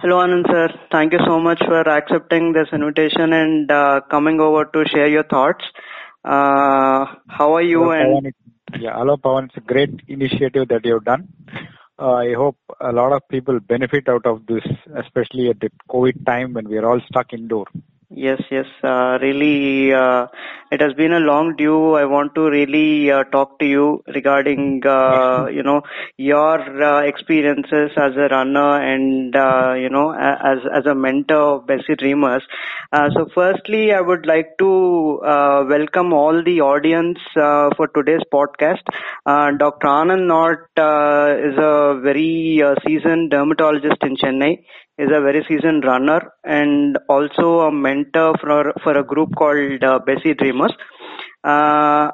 Hello, Anand sir. Thank you so much for accepting this invitation and uh, coming over to share your thoughts. Uh, how are you? Hello, and Pawan. Yeah, hello, Pawan. It's a great initiative that you've done. Uh, I hope a lot of people benefit out of this, especially at the COVID time when we are all stuck indoor. Yes, yes. Uh, really, uh, it has been a long due. I want to really uh, talk to you regarding, uh, you know, your uh, experiences as a runner and, uh, you know, as as a mentor of Bessie Dreamers. Uh, so, firstly, I would like to uh, welcome all the audience uh, for today's podcast. Uh, Dr. Anand Nort uh, is a very uh, seasoned dermatologist in Chennai is a very seasoned runner and also a mentor for for a group called uh, Bessie Dreamers. Uh,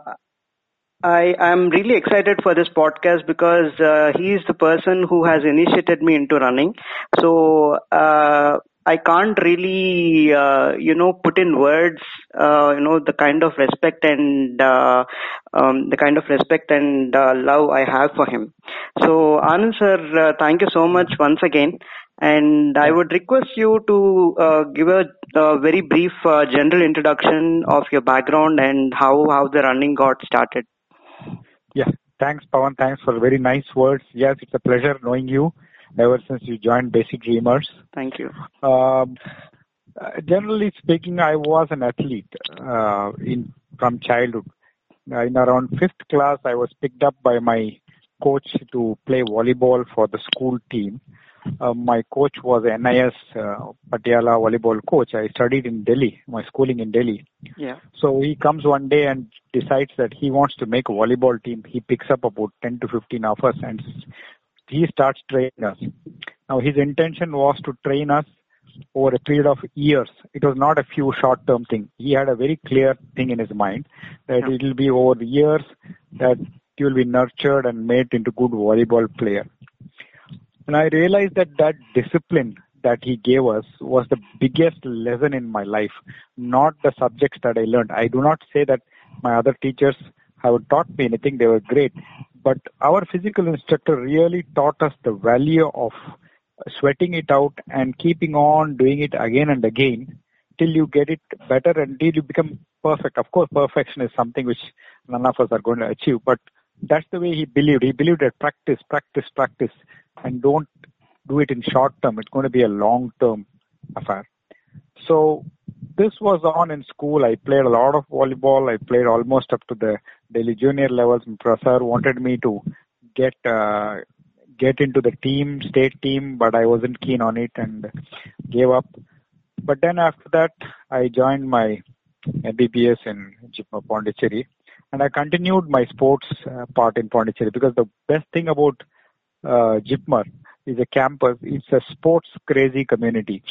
I am really excited for this podcast because uh, he is the person who has initiated me into running. So uh, I can't really, uh, you know, put in words, uh, you know, the kind of respect and uh, um, the kind of respect and uh, love I have for him. So Anand sir, uh, thank you so much once again. And I would request you to uh, give a, a very brief uh, general introduction of your background and how, how the running got started. Yeah, thanks, Pawan. Thanks for very nice words. Yes, it's a pleasure knowing you ever since you joined Bessie Dreamers. Thank you. Um, uh, generally speaking, I was an athlete uh, in from childhood. Uh, in around fifth class, I was picked up by my coach to play volleyball for the school team. Uh, my coach was NIS uh, Patiala volleyball coach. I studied in Delhi, my schooling in Delhi. Yeah. So he comes one day and decides that he wants to make a volleyball team. He picks up about 10 to 15 of us and he starts training us. Now his intention was to train us over a period of years. It was not a few short term thing. He had a very clear thing in his mind that Yeah. it will be over the years that you will be nurtured and made into good volleyball player. And I realized that that discipline that he gave us was the biggest lesson in my life, not the subjects that I learned. I do not say that my other teachers have taught me anything, they were great. But our physical instructor really taught us the value of sweating it out and keeping on doing it again and again till you get it better and till you become perfect. Of course, perfection is something which none of us are going to achieve, but that's the way he believed. He believed that practice, practice, practice, and don't do it in short term. It's going to be a long term affair. So this was on in school. I played a lot of volleyball. I played almost up to the Delhi junior levels. And Professor wanted me to get uh, get into the team, state team, but I wasn't keen on it and gave up. But then after that, I joined my MBBS in Pondicherry, and I continued my sports uh, part in Pondicherry because the best thing about uh, JIPMER is a campus. It's a sports crazy community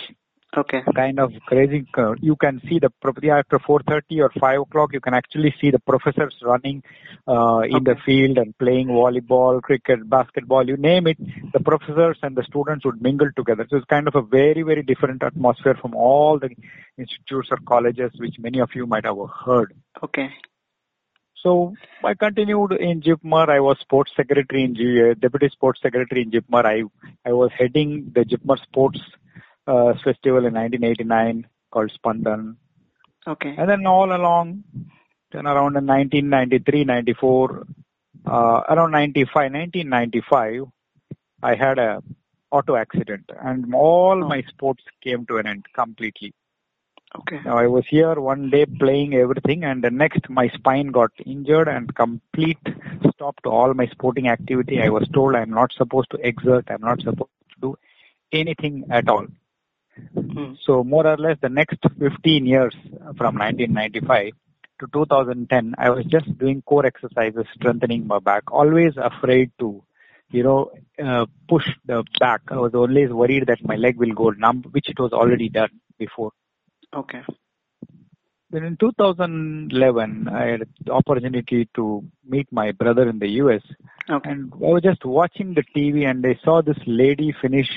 Okay. kind of crazy. uh, You can see the after 4:30 or 5 o'clock. You can actually see the professors running uh, in the field and playing volleyball, cricket, basketball. You name it. The professors and the students would mingle together. So it's kind of a very very different atmosphere from all the institutes or colleges which many of you might have heard. Okay. So I continued in JIPMER. I was sports secretary in G- deputy sports secretary in JIPMER. I I was heading the JIPMER Sports uh, Festival in 1989 called Spandan. Okay. And then all along, then around in 1993, 94, uh, around 95, 1995, I had a auto accident and all Oh. my sports came to an end completely. Okay. Now I was here one day playing everything and the next my spine got injured and complete stop to all my sporting activity. I was told I'm not supposed to exert, I'm not supposed to do anything at all. Hmm. So more or less the next 15 years from 1995 to 2010, I was just doing core exercises, strengthening my back, always afraid to, you know, uh, push the back. I was always worried that my leg will go numb, which it was already done before. Okay. Then in 2011, I had the opportunity to meet my brother in the US Okay. and I was just watching the TV and I saw this lady finish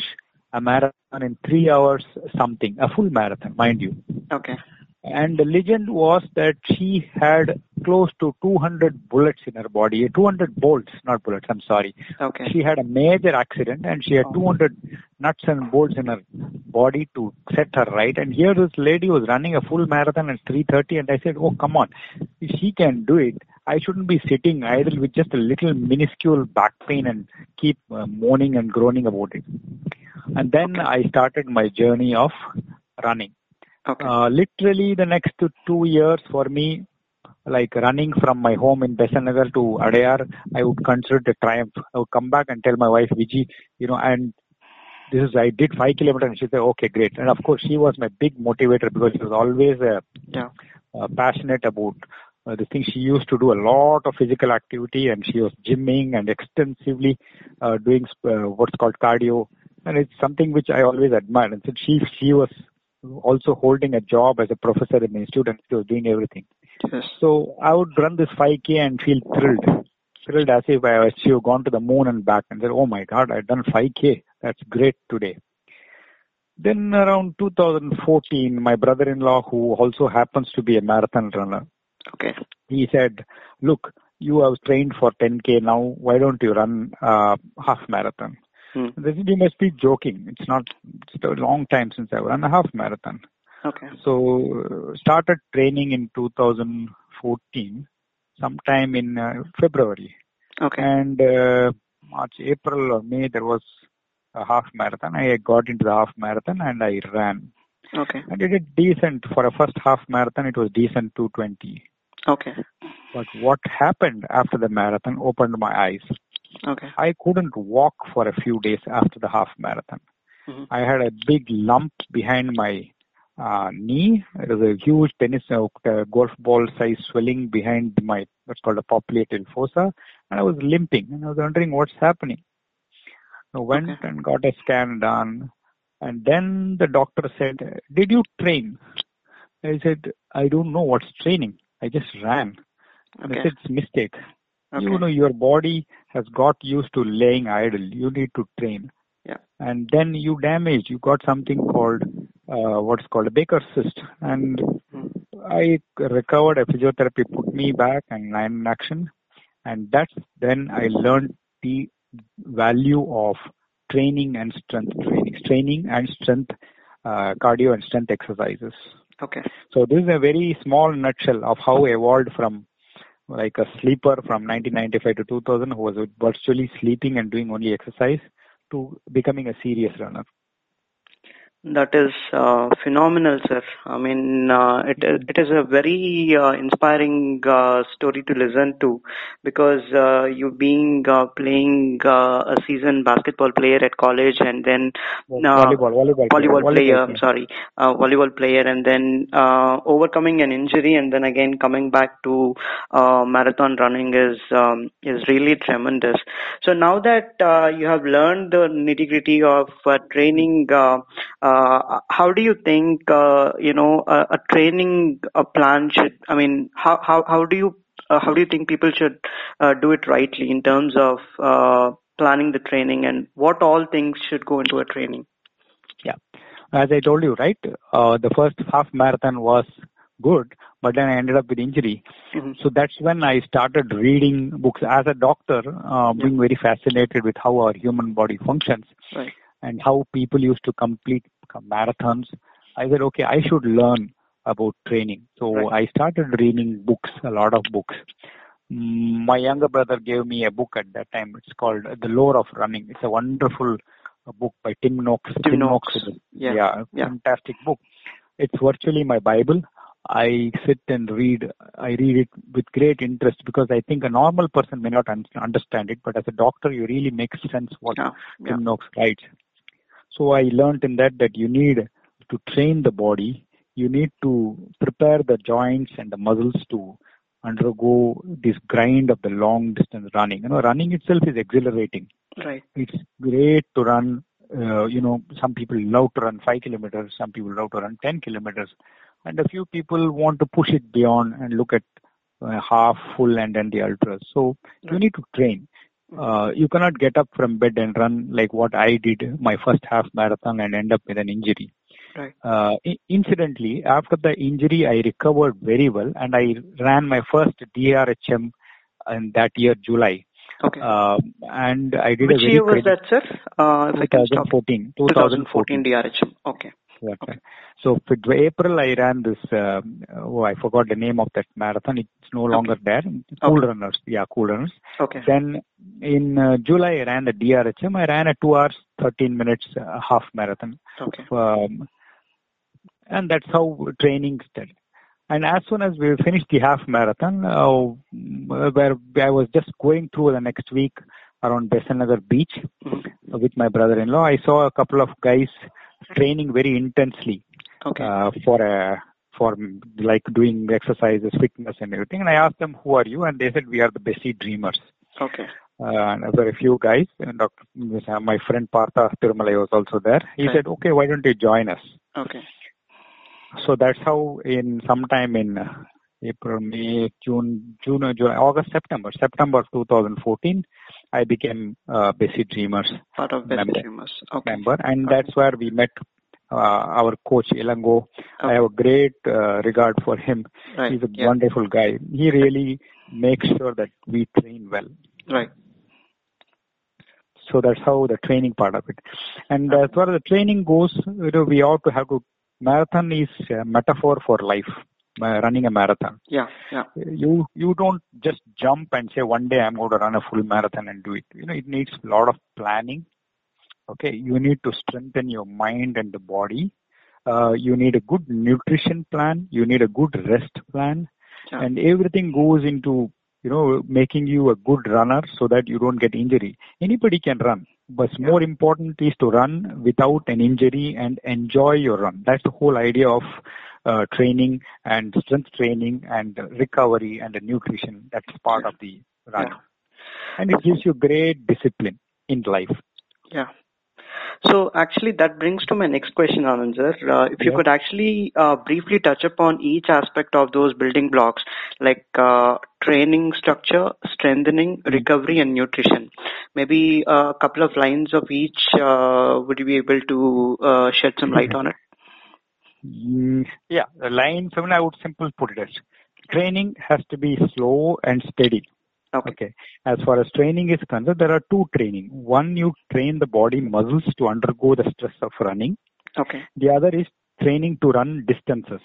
a marathon in three hours something, a full marathon, mind you. Okay. And the legend was that she had close to 200 bullets in her body, 200 bolts, not bullets, I'm sorry. Okay. She had a major accident and she had Oh. 200 nuts and bolts in her body to set her right. And here this lady was running a full marathon at 3:30, and I said, "Oh, come on, if she can do it, I shouldn't be sitting idle with just a little minuscule back pain and keep uh, moaning and groaning about it." And then I started my journey of running. Okay. Uh, literally, the next two years for me, like running from my home in Besant Nagar to Adyar, I would consider it a triumph. I would come back and tell my wife, Viji, you know, and this is, I did five kilometers and she said, okay, great. And of course, she was my big motivator because she was always uh, Yeah. uh, passionate about uh, the things. She used to do a lot of physical activity and she was gymming and extensively uh, doing uh, what's called cardio. And it's something which I always admired. And so she, she was also holding a job as a professor in the institute and she was doing everything. Yes. So I would run this 5K and feel thrilled. Thrilled as if I was she had gone to the moon and back and said, oh my god, I've done 5K. That's great today. Then around 2014, my brother-in-law, who also happens to be a marathon runner, Okay. he said, look, you have trained for 10K now. Why don't you run uh, half marathon? Hmm. You must be joking. It's not. It's a long time since I ran a half marathon. Okay. So started training in 2014, sometime in uh, February, Okay. and uh, March, April or May there was a half marathon. I got into the half marathon and I ran. Okay. And did it decent for a first half marathon. It was decent 220. Okay. But what happened after the marathon opened my eyes. Okay. I couldn't walk for a few days after the half marathon. Mhm. I had a big lump behind my uh, knee. It was a huge tennis uh, uh, golf ball size swelling behind my what's called a popliteal fossa, and I was limping. And I was wondering what's happening. I went Okay. and got a scan done, and then the doctor said, "Did you train?" I said, "I don't know what's training. I just ran." And I said, "It's a mistake. Okay. You know, your body has got used to laying idle. You need to train. Yeah. And then you damage. You got something called uh, what's called a Baker's cyst. And Hmm. I recovered. A physiotherapy put me back and I'm in action. And that's then I learned the value of training and strength training, training and strength, uh, cardio and strength exercises. Okay. So this is a very small nutshell of how I evolved from like a sleeper from 1995 to 2000 who was virtually sleeping and doing only exercise to becoming a serious runner. That is uh, phenomenal, sir. I mean, uh, it is it is a very uh, inspiring uh, story to listen to because uh, you being uh, playing uh, a seasoned basketball player at college and then uh, volleyball, volleyball, volleyball player. I'm sorry, uh, volleyball player, and then uh, overcoming an injury, and then again coming back to uh, marathon running is um, is really tremendous. So now that uh, you have learned the nitty gritty of uh, training, uh, how do you think uh, you know a, a training uh plan should? I mean, how how how do you uh, how do you think people should uh, do it rightly in terms of uh, planning the training and what all things should go into a training? Yeah. As I told you, right, uh, the first half marathon was good, but then I ended up with injury. Mhm. So that's when I started reading books as a doctor, uh, being very fascinated with how our human body functions Right. and how people used to complete marathons. I said, okay, I should learn about training. So Right. I started reading books, a lot of books. My younger brother gave me a book at that time. It's called The Lore of Running. It's a wonderful uh, book by Tim Noakes. Tim a- Yeah. yeah, Yeah. fantastic book. It's virtually my Bible. I sit and read. I read it with great interest because I think a normal person may not un- understand it, but as a doctor, you really make sense what Yeah. Yeah. Tim Noakes writes. So I learned in that that you need to train the body. You need to prepare the joints and the muscles to undergo this grind of the long distance running. You know, running itself is exhilarating. Right. It's great to run. Uh, you know, some people love to run five kilometers. Some people love to run ten kilometers, and a few people want to push it beyond and look at uh, half, full, and then the ultras. So you need to train. Uh, you cannot get up from bed and run like what I did my first half marathon and end up with an injury. Right. Uh, i- incidentally, after the injury, I recovered very well and I ran my first DRHM in that year, July. Okay. Um, and I did Which a very year was that, sir? Uh, if I can stop. 2014. 2014 DRHM. Okay. Right. So for April, I ran this. Um, oh, I forgot the name of that marathon. It's no longer there. Cool Okay. Runners, yeah, Cool Runners. Okay. Then in uh, July, I ran the DRHM. I ran a two hours, 13 minutes uh, half marathon. Okay. Um, and that's how training started. And as soon as we finished the half marathon, uh, where I was just going through the next week around Besant Nagar beach Mhm. with my brother-in-law, I saw a couple of guys training very intensely Okay. uh, for a for like doing exercises, fitness, and everything. And I asked them, "Who are you?" And they said, "We are the Bessie Dreamers." Okay. Uh, and there were a few guys. And Dr. my friend Partha Tirumalai was also there. He said, "Okay, why don't you join us?" Okay. So that's how in sometime in uh, April, May, June, June, or July, August, September, September 2014, I became uh, Bessie Dreamers Part of Best Member. Dreamers. Okay. member, and Okay. that's where we met uh, our coach Ilango. I have a great uh, regard for him. Right. He's a Yeah. wonderful guy. He really makes sure that we train well. Right. So that's how the training part of it. And as far as the training goes, you know, we ought to have to. Marathon is a metaphor for life. Running a marathon. Yeah. Yeah. You you don't just jump and say one day I'm going to run a full marathon and do it. You know, it needs a lot of planning. Okay, you need to strengthen your mind and the body. Uh, you need a good nutrition plan. You need a good rest plan, Yeah. and everything goes into you know making you a good runner so that you don't get injury. Anybody can run, but Yeah. more important is to run without an injury and enjoy your run. That's the whole idea of uh, training and strength training and recovery and nutrition. That's part Yeah. of the run, Yeah. and it gives you great discipline in life. Yeah. So actually, that brings to my next question, Anand sir. Uh, if you Yeah. could actually uh, briefly touch upon each aspect of those building blocks, like uh, training structure, strengthening, recovery, and nutrition. Maybe a couple of lines of each. Uh, would you be able to uh, shed some light on it? Yeah, the line seven, I would simply put it as training has to be slow and steady. Okay. Okay. As far as training is concerned, there are two training. One, you train the body muscles to undergo the stress of running. Okay. The other is training to run distances.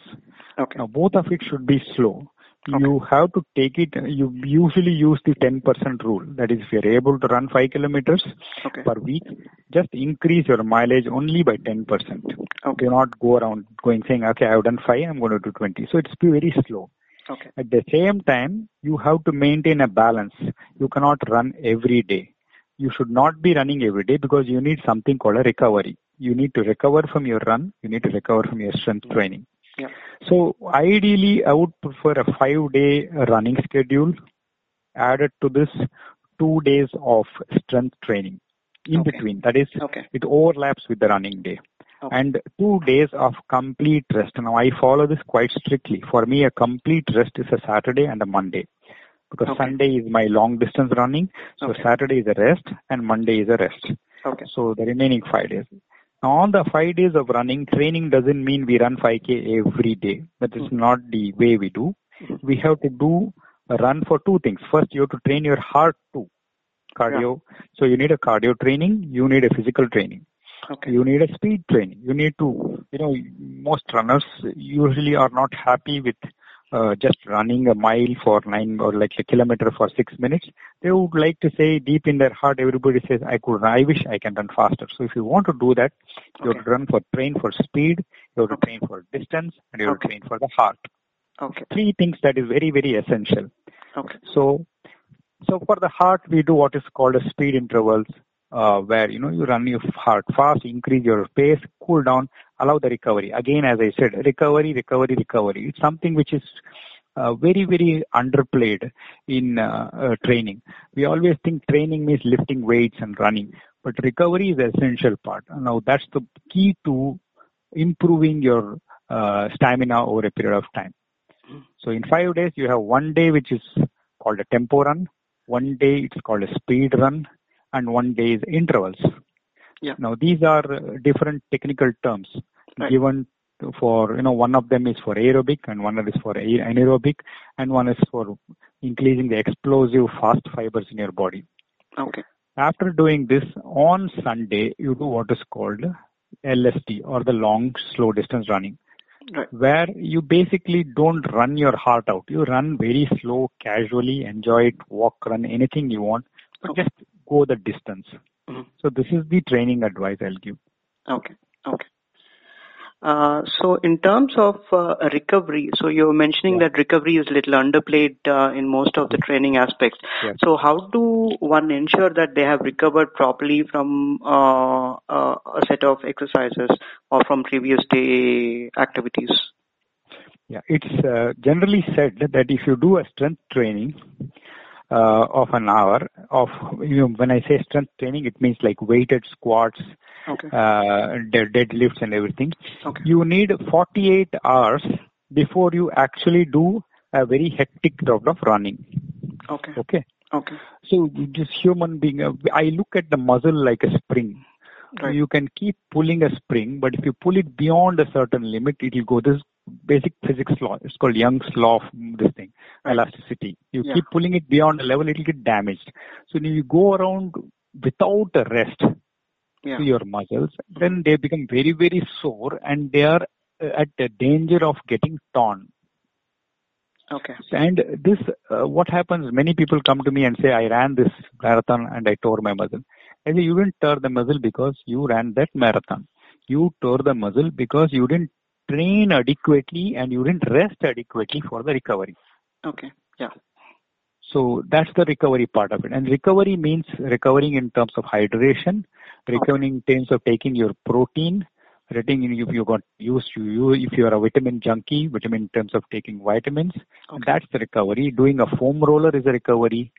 Okay. Now, both of it should be slow. You have to take it, you usually use the 10% rule. That is, if you're able to run 5 kilometers Okay. per week, just increase your mileage only by 10%. Okay. Do not go around going saying, okay, I've done 5, I'm going to do 20. So it's be very slow. Okay. At the same time, you have to maintain a balance. You cannot run every day. You should not be running every day because you need something called a recovery. You need to recover from your run. You need to recover from your strength mm-hmm. training. Yeah. So ideally, I would prefer a five day running schedule added to this two days of strength training in Okay. between. That is, Okay. it overlaps with the running day. Okay. And two days of complete rest. Now I follow this quite strictly. For me, a complete rest is a Saturday and a Monday. Because Okay. Sunday is my long distance running. So Okay. Saturday is a rest and Monday is a rest. Okay. So the remaining five days. On the five days of running, training doesn't mean we run 5k every day. That is Mhm. not the way we do. Mhm. We have to do a run for two things. First, you have to train your heart too. Cardio. So you need a cardio training. You need a physical training. Okay. You need a speed training. You need to, you know, most runners usually are not happy with uh, just running a mile for nine or like a kilometer for six minutes. They would like to say deep in their heart, everybody says, I could, run, I wish I can run faster. So if you want to do that, you have to run for train for speed, you have to train for distance, and you have to train for the heart. Okay. Three things that is very, very essential. Okay. So, so for the heart, we do what is called a speed intervals, uh, where you know you run your heart fast, increase your pace, cool down, allow the recovery. Again, as I said, recovery, recovery, recovery. It's something which is uh, very, very underplayed in uh, uh, training. We always think training means lifting weights and running, but recovery is the essential part. Now, that's the key to improving your uh, stamina over a period of time. So in five days, you have one day which is called a tempo run, one day it's called a speed run, and one day's intervals. Yeah. Now these are different technical terms Right. given for, you know, one of them is for aerobic and one is for a- anaerobic and one is for increasing the explosive fast fibers in your body. Okay. After doing this, on Sunday, you do what is called LSD or the long slow distance running. Right. Where you basically don't run your heart out. You run very slow, casually, enjoy it, walk, run, anything you want, but Okay. just go the distance. Mhm. So this is the training advice I'll give. Okay. Okay. Uh, so in terms of uh, recovery, so you're mentioning Yeah. that recovery is little underplayed uh, in most of the training aspects. Yes. So how do one ensure that they have recovered properly from uh, uh, a set of exercises or from previous day activities? Yeah, it's uh, generally said that if you do a strength training uh, of an hour of you know, when I say strength training, it means like weighted squats, Okay. uh, dead- deadlifts, and everything. Okay. You need 48 hours before you actually do a very hectic round of running. Okay. Okay, Okay. so just human being. Uh, I look at the muscle like a spring. Right. You can keep pulling a spring, but if you pull it beyond a certain limit, it will go. This basic physics law. It's called Young's law of this thing, elasticity. You Yeah. keep pulling it beyond a level, it will get damaged. So when you go around without a rest Yeah. to your muscles, then they become very, very sore and they are uh, at the danger of getting torn. Okay. And this, uh, what happens, many people come to me and say, I ran this marathon and I tore my muscle. I say, you didn't tear the muscle because you ran that marathon. You tore the muscle because you didn't train adequately and you didn't rest adequately for the recovery. Okay. Yeah. So that's the recovery part of it. And recovery means recovering in terms of hydration, recovering in terms of taking your protein, Rating if you got used to you if you are a vitamin junkie, vitamin in terms of taking vitamins, Okay. that's the recovery. Doing a foam roller is a recovery.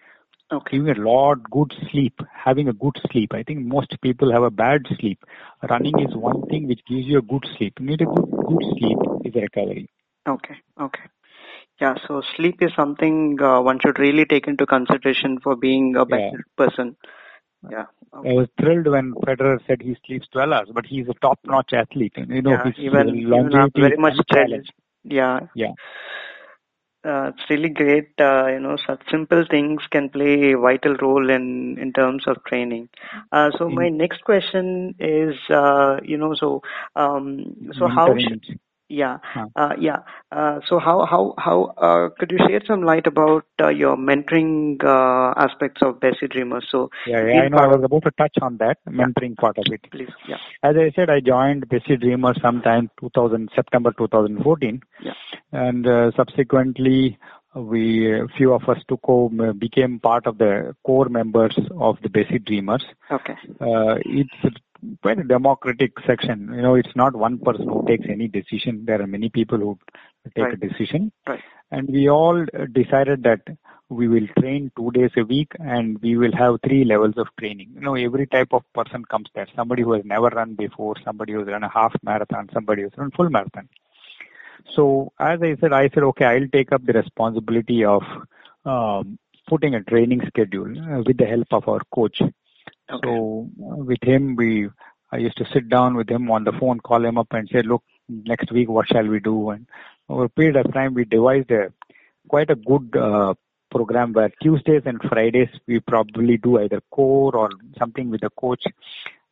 Okay. Giving a lot good sleep, having a good sleep. I think most people have a bad sleep. Running is one thing which gives you a good sleep. You need a good, good sleep is a recovery. Okay. Okay. Yeah. So sleep is something uh, one should really take into consideration for being a better person. Yeah. I was thrilled when Federer said he sleeps 12 hours, but he's a top-notch athlete. And, you know, yeah. his Even, even very much unchallenged. Yeah. Yeah. Uh, it's really great. Uh, you know, such simple things can play a vital role in in terms of training. Uh, so my next question is, uh, you know, so um, so how should yeah uh, yeah uh, so how how how uh, could you shed some light about uh, your mentoring uh, aspects of Bessie Dreamers? So Yeah, yeah, I know. I was about to touch on that mentoring part of it. please yeah As I said, I joined Bessie Dreamer sometime 2000 September 2014, yeah and uh, subsequently we a few of us took home, uh, became part of the core members of the Bessie Dreamers. okay Uh, it's quite a democratic section. You know, it's not one person who takes any decision. There are many people who take Right. a decision. right and we all uh, decided that we will train two days a week and we will have three levels of training. You know, every type of person comes there. Somebody who has never run before, somebody who's run a half marathon, somebody who's run full marathon. So as I said, I said, okay, I'll take up the responsibility of um, putting a training schedule uh, with the help of our coach. okay So uh, with him, we I used to sit down with him on the phone, call him up, and say, "Look, next week, what shall we do?" And over a period of time, we devised a quite a good uh, program where Tuesdays and Fridays we probably do either core or something with the coach,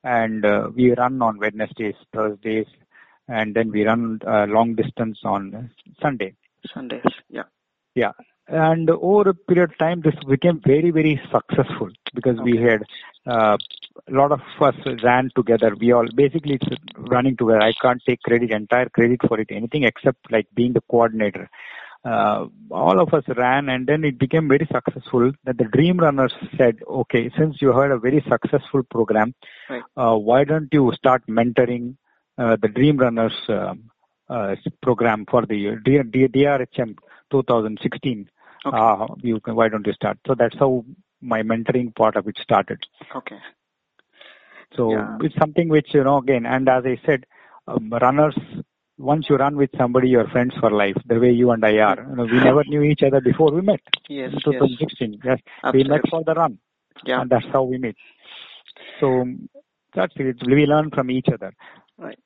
and uh, we run on Wednesdays, Thursdays, and then we run uh, long distance on Sunday. Sundays yeah Yeah. And over a period of time, this became very, very successful because we Okay. had uh, a lot of us ran together. We all basically it's running together. I can't take credit, entire credit for it, anything except like being the coordinator. Uh, all of us ran and then it became very successful that the dream runners said, okay, since you had a very successful program, Right. uh, why don't you start mentoring the dream runners um, uh, program for the DRHM 2016. Okay. Uh, you can, why don't you start? So that's how my mentoring part of it started. okay So Yeah. it's something which, you know, again, and as I said, um, runners, once you run with somebody, you're friends for life, the way you and I are. You know, we never knew each other before we met yes in yes 2016. Yes, we met for the run, yeah and that's how we met. So that's it. We learn from each other. Right.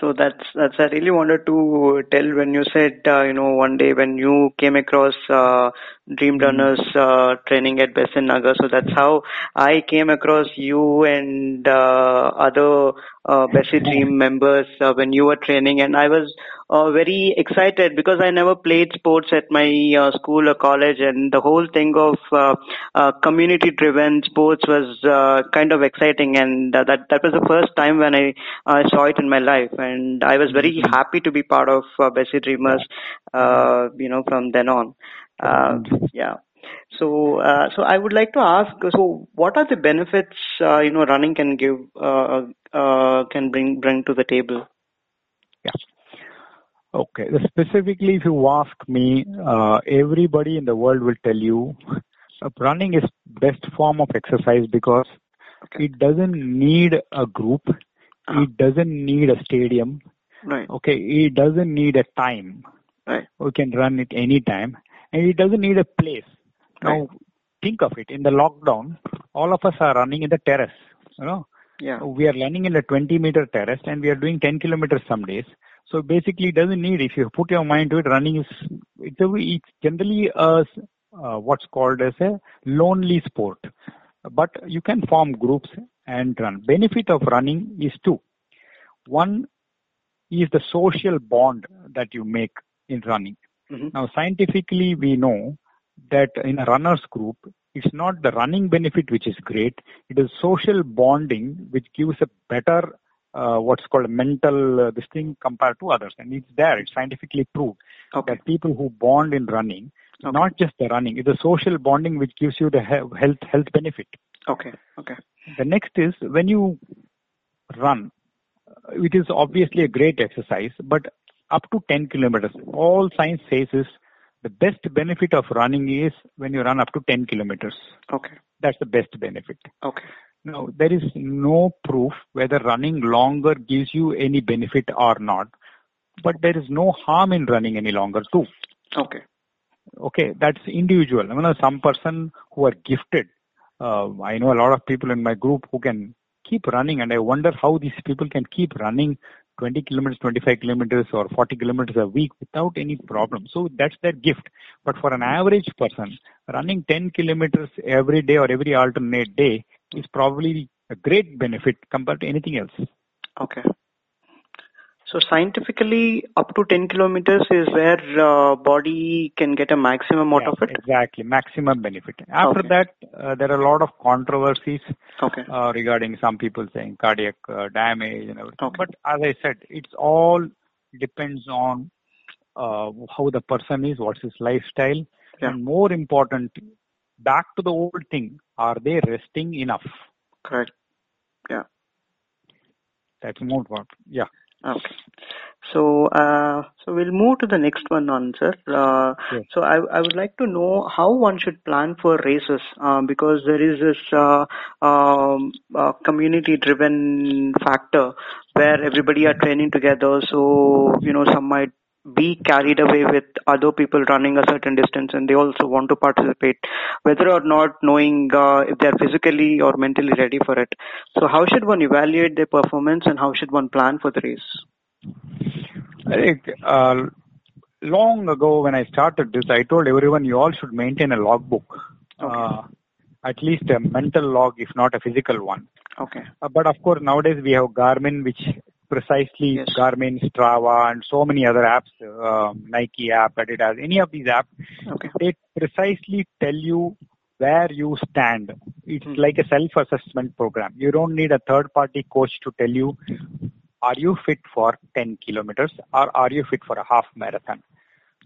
So that's that's I really wanted to tell when you said uh, you know one day when you came across uh, Dream Runners uh, training at Besant Nagar. So that's how I came across you and uh, other uh, Bessie Dream members uh, when you were training, and I was uh, very excited because I never played sports at my uh, school or college, and the whole thing of uh, uh, community-driven sports was uh, kind of exciting, and uh, that that was the first time when I uh, saw it in my life, and I was very happy to be part of uh, Bessie Dreamers, uh, you know, from then on. Uh, yeah. So, uh, so I would like to ask, so what are the benefits, uh, you know, running can give, uh, uh, can bring, bring to the table? Yeah. Okay. Specifically, if you ask me, uh, everybody in the world will tell you uh, running is best form of exercise because Okay. it doesn't need a group. Uh-huh. It doesn't need a stadium. Right, Okay. It doesn't need a time. right, We can run it anytime and it doesn't need a place. Now, Right. think of it. In the lockdown, all of us are running in the terrace. You know, yeah, we are running in a 20 meter terrace and we are doing 10 kilometers some days. So basically, it doesn't need. If you put your mind to it, running is it's, a, it's generally a uh, what's called as a lonely sport. But you can form groups and run. Benefit of running is two. One is the social bond that you make in running. Mhm. Now, scientifically, we know that in a runner's group, it's not the running benefit which is great. It is social bonding which gives a better, uh, what's called mental uh, this thing compared to others. And it's there. It's scientifically proved okay, that people who bond in running, Okay. not just the running, it's the social bonding which gives you the he- health health benefit. okay, okay, The next is when you run, it is obviously a great exercise, but up to 10 kilometers, all science says is the best benefit of running is when you run up to 10 kilometers. okay, That's the best benefit. okay, Now, there is no proof whether running longer gives you any benefit or not, but there is no harm in running any longer too. okay, Okay, that's individual. I mean, some person who are gifted. Uh, I know a lot of people in my group who can keep running, and I wonder how these people can keep running 20 kilometers, 25 kilometers, or 40 kilometers a week without any problem. So that's their gift. But for an average person, running 10 kilometers every day or every alternate day is probably a great benefit compared to anything else. okay. So scientifically, up to 10 kilometers is where uh, body can get a maximum out of it. Exactly, maximum benefit. After Okay. that, uh, there are a lot of controversies Okay, uh, regarding some people saying cardiac uh, damage and everything. Okay. But as I said, it's all depends on uh, how the person is, what's his lifestyle, Yeah. and more important, back to the old thing: are they resting enough? correct. Yeah. That's more important. Yeah. Okay. So, uh, so we'll move to the next one on, sir. Uh. So I, I would like to know how one should plan for races, um, because there is this uh, um, uh, community-driven factor where everybody are training together. So you know, some might be carried away with other people running a certain distance, and they also want to participate, whether or not knowing uh, if they are physically or mentally ready for it. So how should one evaluate their performance, and how should one plan for the race? I think uh, long ago when I started this, I told everyone you all should maintain a logbook, uh, at least a mental log, if not a physical one. Okay. Uh, but of course, nowadays we have Garmin, which precisely Yes. Garmin, Strava, and so many other apps, uh, Nike app, Adidas, any of these apps, Okay. they precisely tell you where you stand. It's Hmm. like a self-assessment program. You don't need a third-party coach to tell you, are you fit for 10 kilometers or are you fit for a half marathon?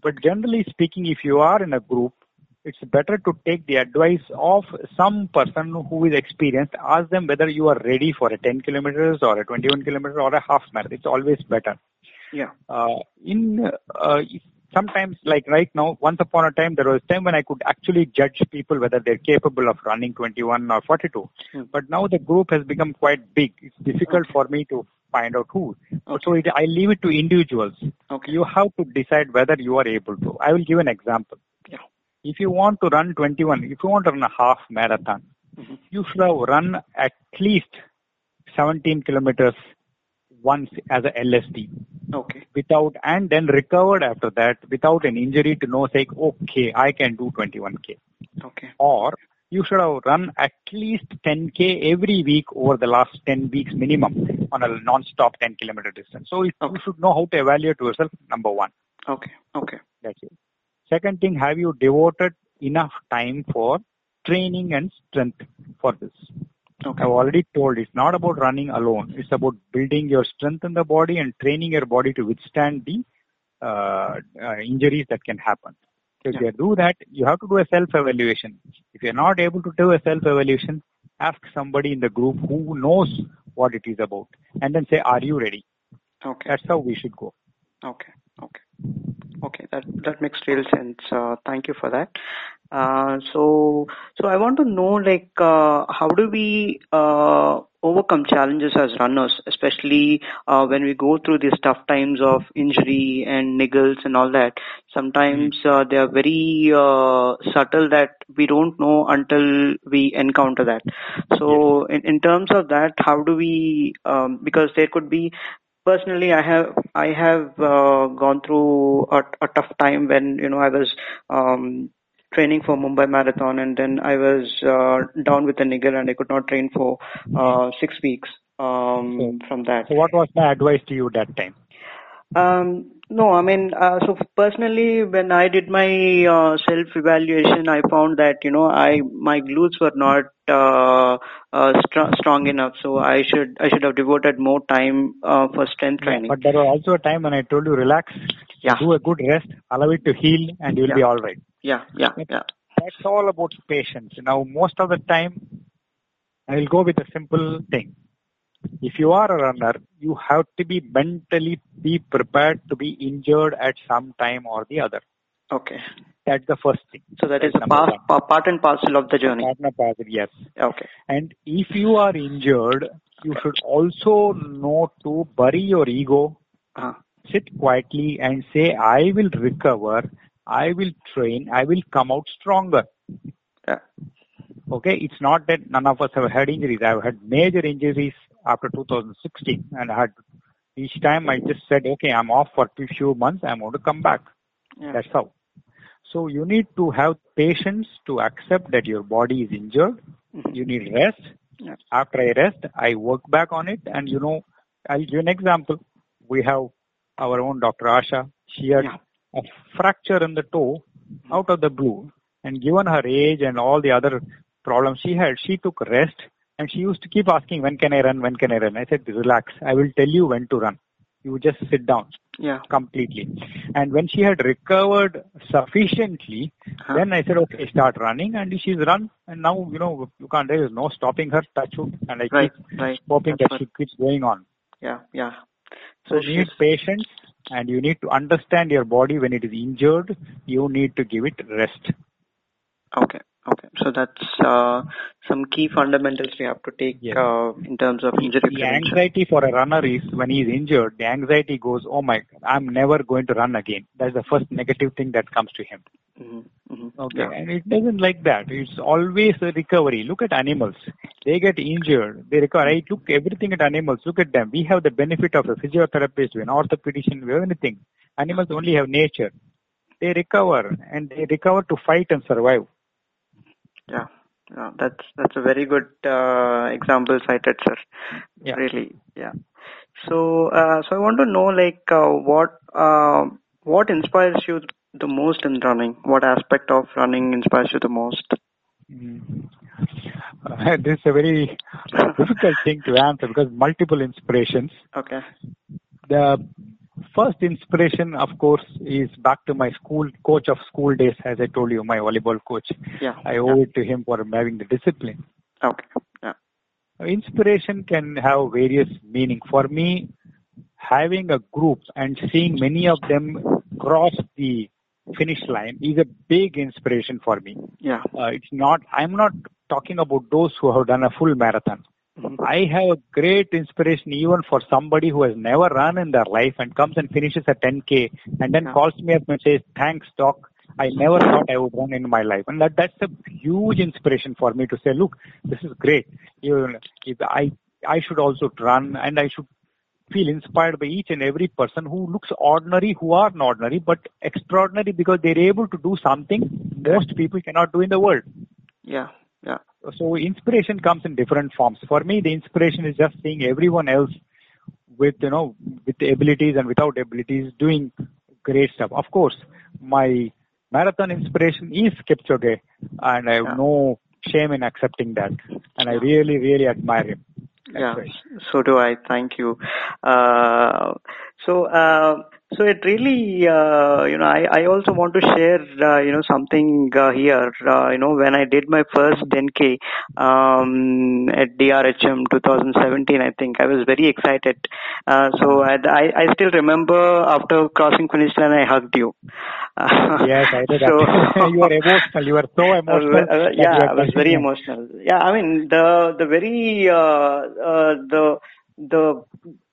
But generally speaking, if you are in a group, it's better to take the advice of some person who is experienced. Ask them whether you are ready for a 10 kilometers or a 21 kilometers or a half marathon. It's always better. Yeah. Uh, in uh, sometimes, like right now, once upon a time, there was a time when I could actually judge people whether they're capable of running 21 or 42. Hmm. But now the group has become quite big. It's difficult for me to find out who. Okay. So it, I leave it to individuals. Okay. You have to decide whether you are able to. I will give an example. If you want to run 21, if you want to run a half marathon, Mhm. you should have run at least 17 kilometers once as a LSD. Okay. without and then recovered after that without an injury to know say okay I can do 21k Okay. or you should have run at least 10k every week over the last 10 weeks minimum on a non-stop 10 kilometer distance. So Okay. you should know how to evaluate yourself. Number one, Okay. Okay. that's it. Second thing, have you devoted enough time for training and strength for this? Okay. I've already told it's not about running alone. It's about building your strength in the body and training your body to withstand the uh, uh, injuries that can happen. So if Yeah. you do that, you have to do a self-evaluation. If you're not able to do a self-evaluation, ask somebody in the group who knows what it is about and then say, are you ready? Okay. That's how we should go. Okay. Okay. Okay. That that makes real sense. Uh, thank you for that. Uh, so so I want to know like uh, how do we uh, overcome challenges as runners, especially uh, when we go through these tough times of injury and niggles and all that. Sometimes uh, they are very uh, subtle that we don't know until we encounter that. So in, in terms of that, how do we? Um, because there could be personally i have i have uh, gone through a, a tough time when you know i was um, training for mumbai marathon and then i was uh, down with a niggle and i could not train for uh, 6 weeks um, from that So what was my advice to you that time? um, no, I mean, uh, so personally, when I did my uh, self-evaluation, I found that you know, I my glutes were not uh, uh, str- strong enough, so I should I should have devoted more time uh, for strength training. But there was also a time when I told you relax, Yeah, do a good rest, allow it to heal and you'll be all right. yeah, yeah, yeah. That's all about patience. Now, most of the time, I'll go with a simple thing. If you are a runner, you have to be mentally be prepared to be injured at some time or the other. Okay, That's the first thing. so that is That's a part, part and parcel of the journey. Partner positive, yes. Okay, And if you are injured, you should also know to bury your ego, uh, sit quietly and say, I will recover, I will train, I will come out stronger. yeah, Okay, it's not that none of us have had injuries. I've had major injuries after 2016 and I had each time I just said, okay, I'm off for a few months, I'm going to come back. yeah, That's how. So you need to have patience to accept that your body is injured. Mhm. You need rest. yeah, After I rest, I work back on it. And you know, I'll give you an example. We have our own Dr. Asha. She had Yeah. a fracture in the toe out of the blue. And given her age and all the other problems she had, she took rest and she used to keep asking, when can I run? When can I run? I said, relax. I will tell you when to run. You just sit down yeah. completely. And when she had recovered sufficiently, Uh-huh. then I said, okay, start running. And she's run. And now, you know, you can't, there is no stopping her touch wood. And I Right, keep right. hoping That's that she keeps going on. Yeah, yeah. So So you need patience and you need to understand your body when it is injured. You need to give it rest. Okay. Okay. So that's uh, some key fundamentals we have to take Yes. uh, in terms of injury The prevention. anxiety for a runner is when he is injured, the anxiety goes, oh my, I'm never going to run again. That's the first negative thing that comes to him. hmm hmm Okay. Yeah. And it doesn't like that. It's always a recovery. Look at animals. They get injured. They recover. I look everything at animals. Look at them. We have the benefit of a physiotherapist, an orthopedician, we have anything. Animals only have nature. They recover and they recover to fight and survive. Yeah. Yeah. That's that's a very good uh, example cited, sir. Yeah. Really. Yeah. So uh, so I want to know like uh, what uh, what inspires you the most in running? What aspect of running inspires you the most? Mm. Uh, this is a very difficult thing to answer because multiple inspirations. Okay. The first inspiration, of course, is back to my school coach of school days, as I told you, my volleyball coach. Yeah. I owe it to him for having the discipline. Okay. Yeah. Inspiration can have various meaning. For me, having a group and seeing many of them cross the finish line is a big inspiration for me. Yeah. Uh, it's not, I'm not talking about those who have done a full marathon. Mhm. I have a great inspiration even for somebody who has never run in their life and comes and finishes a 10k and then Yeah. calls me up and says, thanks doc. I never thought I would run in my life. And that, that's a huge inspiration for me to say, look, this is great. You, I, I should also run and I should feel inspired by each and every person who looks ordinary, who are not ordinary, but extraordinary because they're able to do something most people cannot do in the world. Yeah, yeah. So inspiration comes in different forms. For me, the inspiration is just seeing everyone else with, you know, with the abilities and without abilities doing great stuff. Of course, my marathon inspiration is Kipchoge and I have yeah. no shame in accepting that. And I really, really admire him. yeah, so do I. Thank you. Uh, so, uh, so it really, uh, you know, I, I also want to share, uh, you know, something uh, here. Uh, you know, when I did my first 10K um, at DRHM 2017, I think I was very excited. Uh, so I, I, I still remember after crossing finish line, I hugged you. yes, I did. So, you were emotional. You were so emotional. Yeah, I was very emotional. Yeah, I mean the the very uh, uh, the the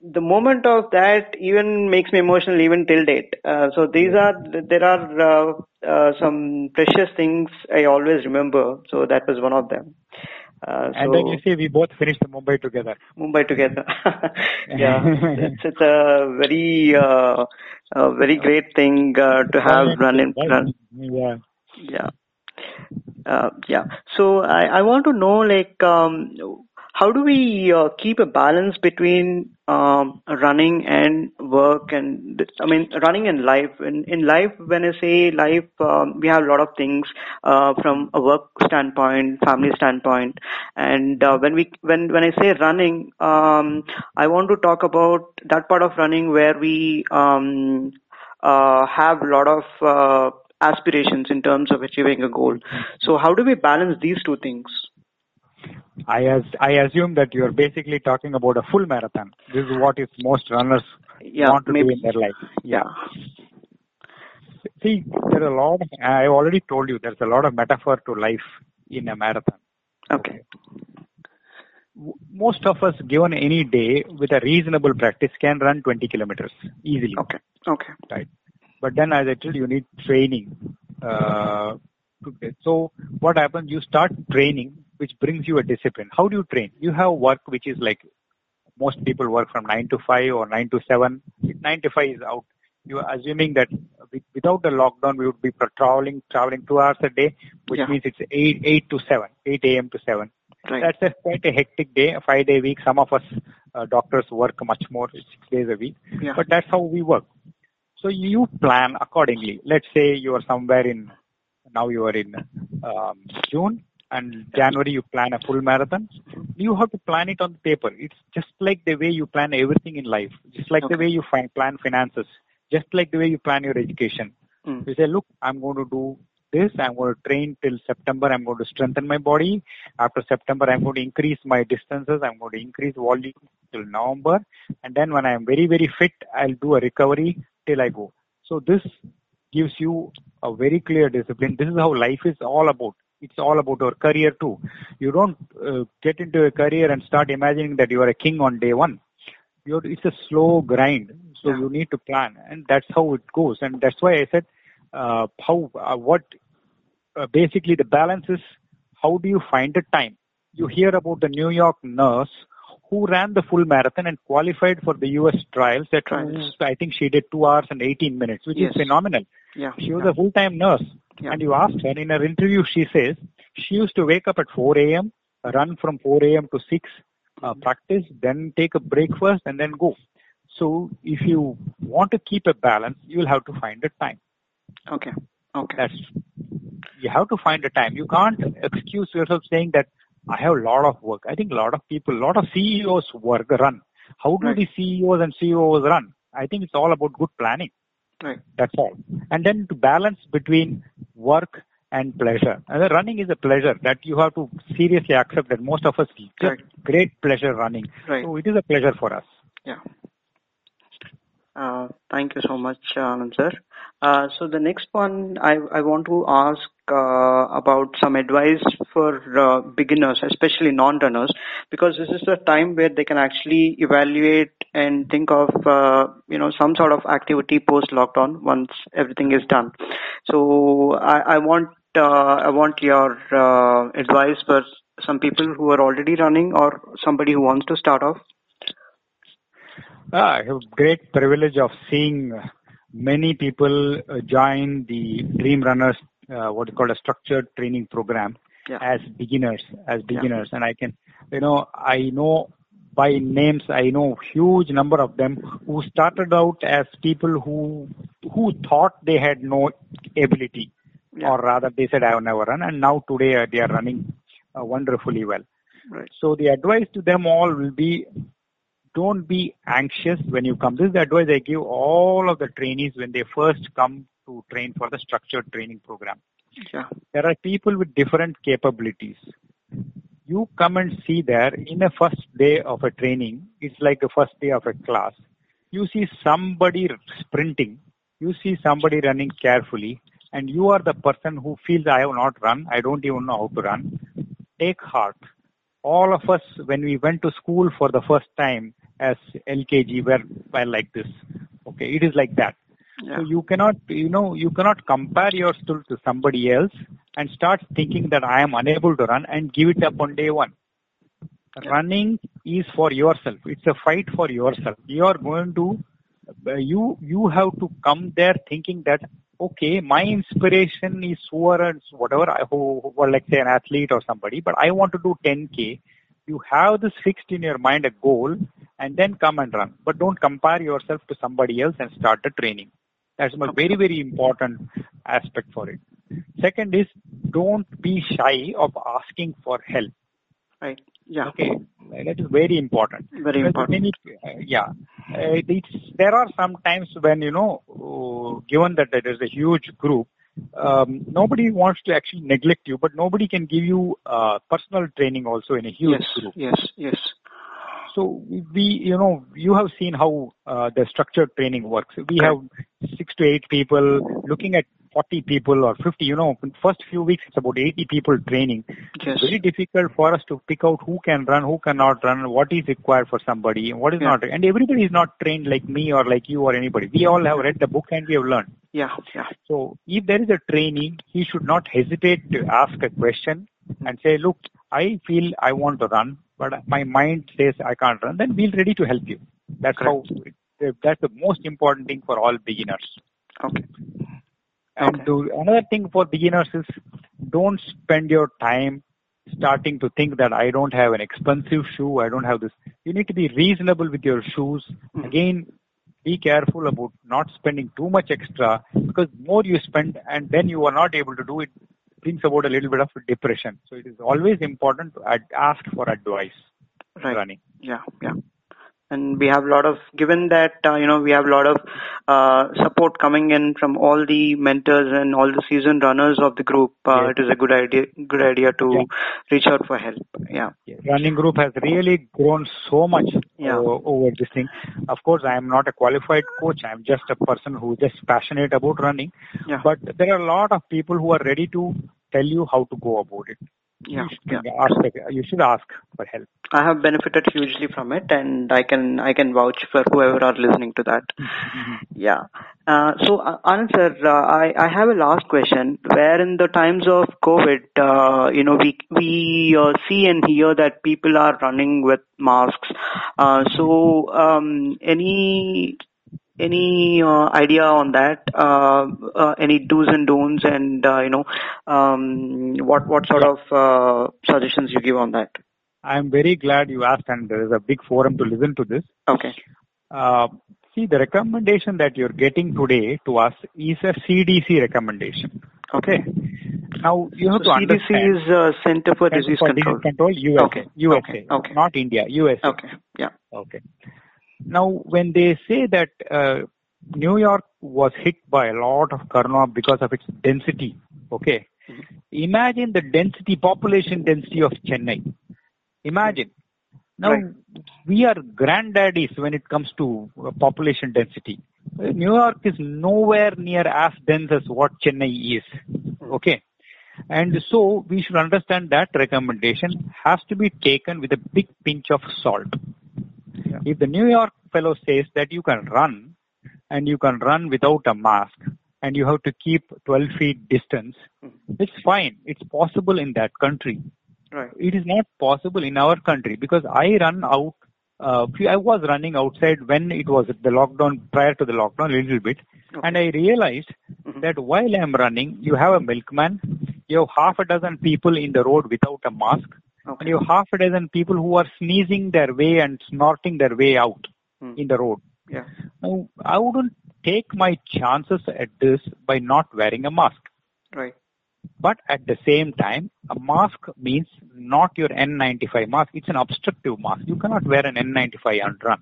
the moment of that even makes me emotional even till date. Uh, so these are there are uh, uh, some precious things I always remember. So that was one of them. Uh, and so, then you see we both finished Mumbai together. Mumbai together. yeah, it's, it's a very uh, a very great thing uh, to have run in run. Yeah. Yeah. Uh, yeah. So I, I want to know like um, how do we uh, keep a balance between um, running and work and I mean running and life. In, in life, when I say life, um, we have a lot of things uh, from a work standpoint, family standpoint, and uh, when we when when I say running, um, I want to talk about that part of running where we um, uh, have a lot of uh, aspirations in terms of achieving a goal. So how do we balance these two things? I as I assume that you are basically talking about a full marathon. This is what is most runners yeah, want to maybe. do in their life. Yeah. See, there are a lot. Of, I already told you there's a lot of metaphor to life in a marathon. Okay. Most of us, given any day with a reasonable practice, can run 20 kilometers easily. Okay. Okay. Right. But then, as I told you, you need training. Uh, so what happens? You start training which brings you a discipline. How do you train? You have work which is like most people work from 9 to 5 or 9 to 7. 9 to 5 is out. You are assuming that without the lockdown, we would be traveling, traveling two hours a day, which yeah. means it's 8, 8 to 7, 8 a.m. to 7. Right. That's a, quite a hectic day, a five day week. Some of us uh, doctors work much more, six days a week. Yeah. But that's how we work. So you plan accordingly. Let's say you are somewhere in, now you are in um, June and January you plan a full marathon, you have to plan it on the paper. It's just like the way you plan everything in life, just like okay. the way you find, plan finances, just like the way you plan your education. Mm. You say, look, I'm going to do this. I'm going to train till September. I'm going to strengthen my body. After September, I'm going to increase my distances. I'm going to increase volume till November. And then when I'm very, very fit, I'll do a recovery till I go. So this gives you a very clear discipline. This is how life is all about it's all about our career too. You don't uh, get into a career and start imagining that you are a king on day one. You're, it's a slow grind, so yeah. you need to plan, and that's how it goes. And that's why I said, uh, how uh, what uh, basically the balance is. How do you find the time? You hear about the New York nurse who ran the full marathon and qualified for the US trials. That trials. I think she did two hours and 18 minutes, which yes. is phenomenal. Yeah. She was yeah. a full-time nurse. Yeah. And you asked her in her interview, she says she used to wake up at 4 a.m., run from 4 a.m. to 6, uh, practice, then take a breakfast, and then go. So if you want to keep a balance, you'll have to find a time. Okay. Okay. That's you have to find a time. You can't excuse yourself saying that I have a lot of work. I think a lot of people, a lot of CEOs work run. How do Right. the CEOs and CEOs run? I think it's all about good planning. Right. That's all. And then to balance between work and pleasure. And the running is a pleasure that you have to seriously accept that most of us get Right. great pleasure running. Right. So it is a pleasure for us. Yeah. Uh, thank you so much, Anand sir. Uh, so the next one I, I want to ask uh, about some advice for uh, beginners, especially non-runners, because this is the time where they can actually evaluate and think of uh, you know some sort of activity post lockdown once everything is done. So I, I want uh, I want your uh, advice for some people who are already running or somebody who wants to start off. Ah, I have great privilege of seeing many people uh, join the Dream Runners, uh, what is called a structured training program Yeah. as beginners, as beginners. And I can, you know, I know by names, I know huge number of them who started out as people who, who thought they had no ability Yeah. or rather they said I have never run and now today uh, they are running uh, wonderfully well. Right. So the advice to them all will be don't be anxious when you come. This is the advice I give all of the trainees when they first come to train for the structured training program. Yeah. There are people with different capabilities. You come and see there in a first day of a training, it's like the first day of a class. You see somebody sprinting, you see somebody running carefully, and you are the person who feels I have not run, I don't even know how to run. Take heart all of us when we went to school for the first time as LKG were, were like this. Okay, it is like that. Yeah. So you cannot, you know, you cannot compare your yourself to somebody else and start thinking that I am unable to run and give it up on day one. Yeah. Running is for yourself. It's a fight for yourself. You are going to, uh, you you have to come there thinking that okay, my inspiration is whoever whatever I who, who or let's say an athlete or somebody, but I want to do 10k. You have this fixed in your mind a goal, and then come and run. But don't compare yourself to somebody else and start the training. That's a very very important aspect for it. Second is don't be shy of asking for help. Right. Yeah. Okay, that is very important. Very important. many, uh, yeah, uh, it's, there are some times when you know, uh, given that there is a huge group, um, nobody wants to actually neglect you, but nobody can give you uh, personal training also in a huge Yes. group. Yes. Yes. So we, you know, you have seen how uh, the structured training works. We have six to eight people looking at 40 people or 50. You know, in first few weeks it's about 80 people training. Yes. Very difficult for us to pick out who can run, who cannot run, what is required for somebody, and what is Yeah. not. And everybody is not trained like me or like you or anybody. We all have read the book and we have learned. Yeah. Yeah. So if there is a trainee, he should not hesitate to ask a question and say, look, I feel I want to run, but my mind says I can't run, then we're ready to help you. That's how, that's the most important thing for all beginners. Okay. And Okay. to, another thing for beginners is don't spend your time starting to think that I don't have an expensive shoe, I don't have this. You need to be reasonable with your shoes. Mhm. Again, be careful about not spending too much extra because more you spend and then you are not able to do it brings about a little bit of depression. So it is always important to ad- ask for advice Right. running. Yeah, yeah. And we have a lot of, given that, uh, you know, we have a lot of uh, support coming in from all the mentors and all the seasoned runners of the group, uh, Yes. it is a good idea, good idea to Yeah. reach out for help. Yeah. running group has really grown so much Yeah. o- over this thing. Of course, I am not a qualified coach. I am just a person who is just passionate about running. Yeah. But there are a lot of people who are ready to tell you how to go about it. Yeah. You Yeah. ask, you should ask for help. I have benefited hugely from it and I can, I can vouch for whoever are listening to that. Yeah. Uh, so, uh, Anand sir, uh, I, I have a last question. Where in the times of COVID, uh, you know, we we uh, see and hear that people are running with masks. Uh, so, um, any any uh, idea on that? Uh, uh, any do's and don'ts, and uh, you know, um, what what sort of uh, suggestions you give on that? I am very glad you asked, and there is a big forum to listen to this. Okay. See, the recommendation that you're getting today to us is a CDC recommendation. Okay. Now you have to CDC understand. is uh, Center for Center Disease for Control. Disease Control, USA. Okay, USA. okay, okay. Not India, USA. Okay. Yeah. Okay. Now, when they say that uh, New York was hit by a lot of corona because of its density, okay, Mhm. imagine the density, population density of Chennai. Imagine. Now, Right. we are granddaddies when it comes to uh, population density. New York is nowhere near as dense as what Chennai is. Okay. And so we should understand that recommendation has to be taken with a big pinch of salt. Yeah. If the New York fellow says that you can run and you can run without a mask and you have to keep 12 feet distance, it's fine. It's possible in that country. Right. It is not possible in our country because I run out uh, I was running outside when it was the lockdown, prior to the lockdown, a little bit. Okay. And I realized mm-hmm. that while I'm running, you have a milkman, you have half a dozen people in the road without a mask, okay. and you have half a dozen people who are sneezing their way and snorting their way out mm. in the road. Yeah. Now, I wouldn't take my chances at this by not wearing a mask. Right. But at the same time, a mask means not your N95 mask. It's an obstructive mask. You cannot wear an N95 and run.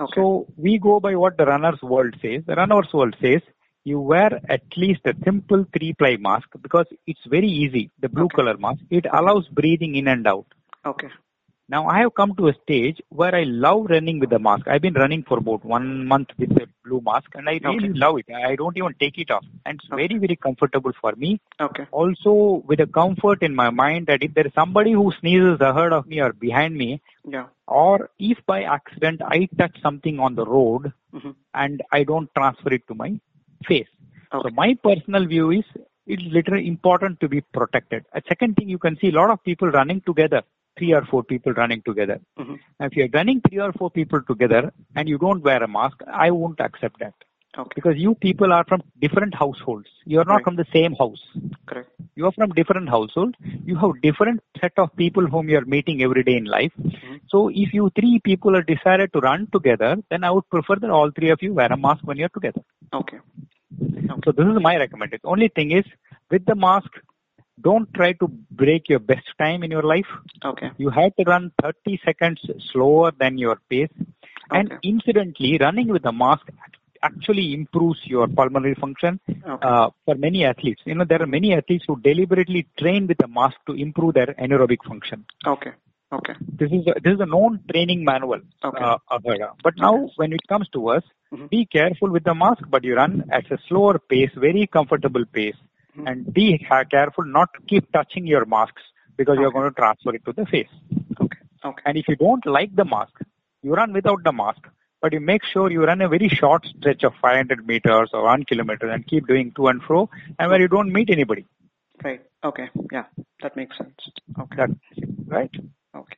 Okay. So we go by what the runner's world says. The runner's world says you wear at least a simple three ply mask because it's very easy. The blue okay. color mask. It allows breathing in and out. Okay. Now I have come to a stage where I love running with the mask. I've been running for about one month with the blue mask and I really okay. love it. I don't even take it off and it's okay. very, very comfortable for me. Okay. Also with a comfort in my mind that if there is somebody who sneezes ahead of me or behind me, yeah. or if by accident I touch something on the road mm-hmm. and I don't transfer it to my face. Okay. So my personal view is it's literally important to be protected. A second thing you can see a lot of people running together three or four people running together. Mm-hmm. If you're running three or four people together and you don't wear a mask, I won't accept that. Okay. Because you people are from different households. You are not right. from the same house. Correct. You are from different households. You have different set of people whom you are meeting every day in life. Mm-hmm. So if you three people are decided to run together, then I would prefer that all three of you wear a mask when you're together. Okay. So this is my recommendation. Only thing is, with the mask, don't try to break your best time in your life. Okay. You have to run 30 seconds slower than your pace. Okay. And incidentally, running with a mask actually improves your pulmonary function okay. uh, for many athletes. You know, there are many athletes who deliberately train with a mask to improve their anaerobic function. Okay. Okay. This is a, this is a known training manual. Okay. Uh, but now, when it comes to us, mm-hmm. be careful with the mask, but you run at a slower pace, very comfortable pace. Mm-hmm. and be careful not to keep touching your masks because okay. you're going to transfer it to the face. Okay. Okay. And if you don't like the mask, you run without the mask, but you make sure you run a very short stretch of 500 meters or one kilometer and keep doing to and fro and where you don't meet anybody. Right. Okay. Yeah. That makes sense. Okay. That, right. Okay.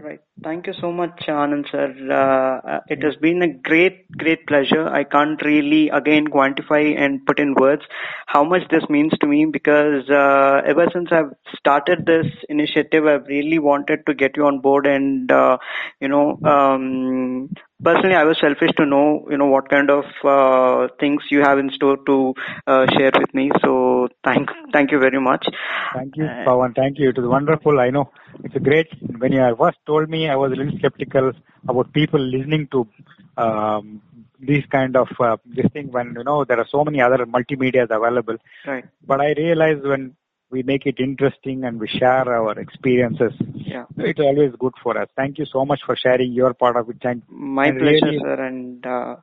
Right. Thank you so much, Anand sir. Uh, uh, it has been a great, great pleasure. I can't really again quantify and put in words how much this means to me because uh, ever since I've started this initiative, I've really wanted to get you on board and uh, you know um, personally i was selfish to know you know what kind of uh, things you have in store to uh, share with me so thank thank you very much thank you pawan thank you it was wonderful i know it's a great when you first told me i was a little skeptical about people listening to um, these kind of uh, this thing when you know there are so many other multimedia available right but i realized when we make it interesting and we share our experiences. Yeah. It's always good for us. Thank you so much for sharing your part of it. Thank My pleasure, really, sir. And uh,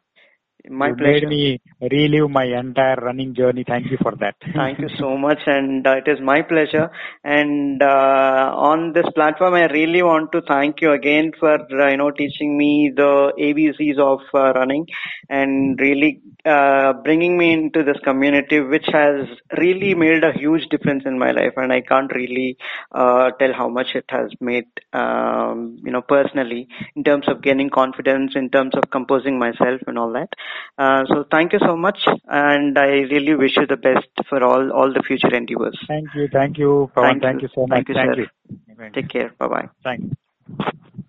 my you pleasure. made me relive my entire running journey. Thank you for that. Thank you so much, and uh, it is my pleasure. And uh, on this platform, I really want to thank you again for uh, you know teaching me the ABCs of uh, running, and really uh, bringing me into this community, which has really made a huge difference in my life. And I can't really uh, tell how much it has made, um, you know, personally in terms of gaining confidence, in terms of composing myself, and all that. Uh, so thank you so much, and I really wish you the best for all all the future endeavors. Thank you, thank you, Pawan. Thank, thank you. you. so much. Thank you, thank sir. You. Take care. Bye bye. Thank you.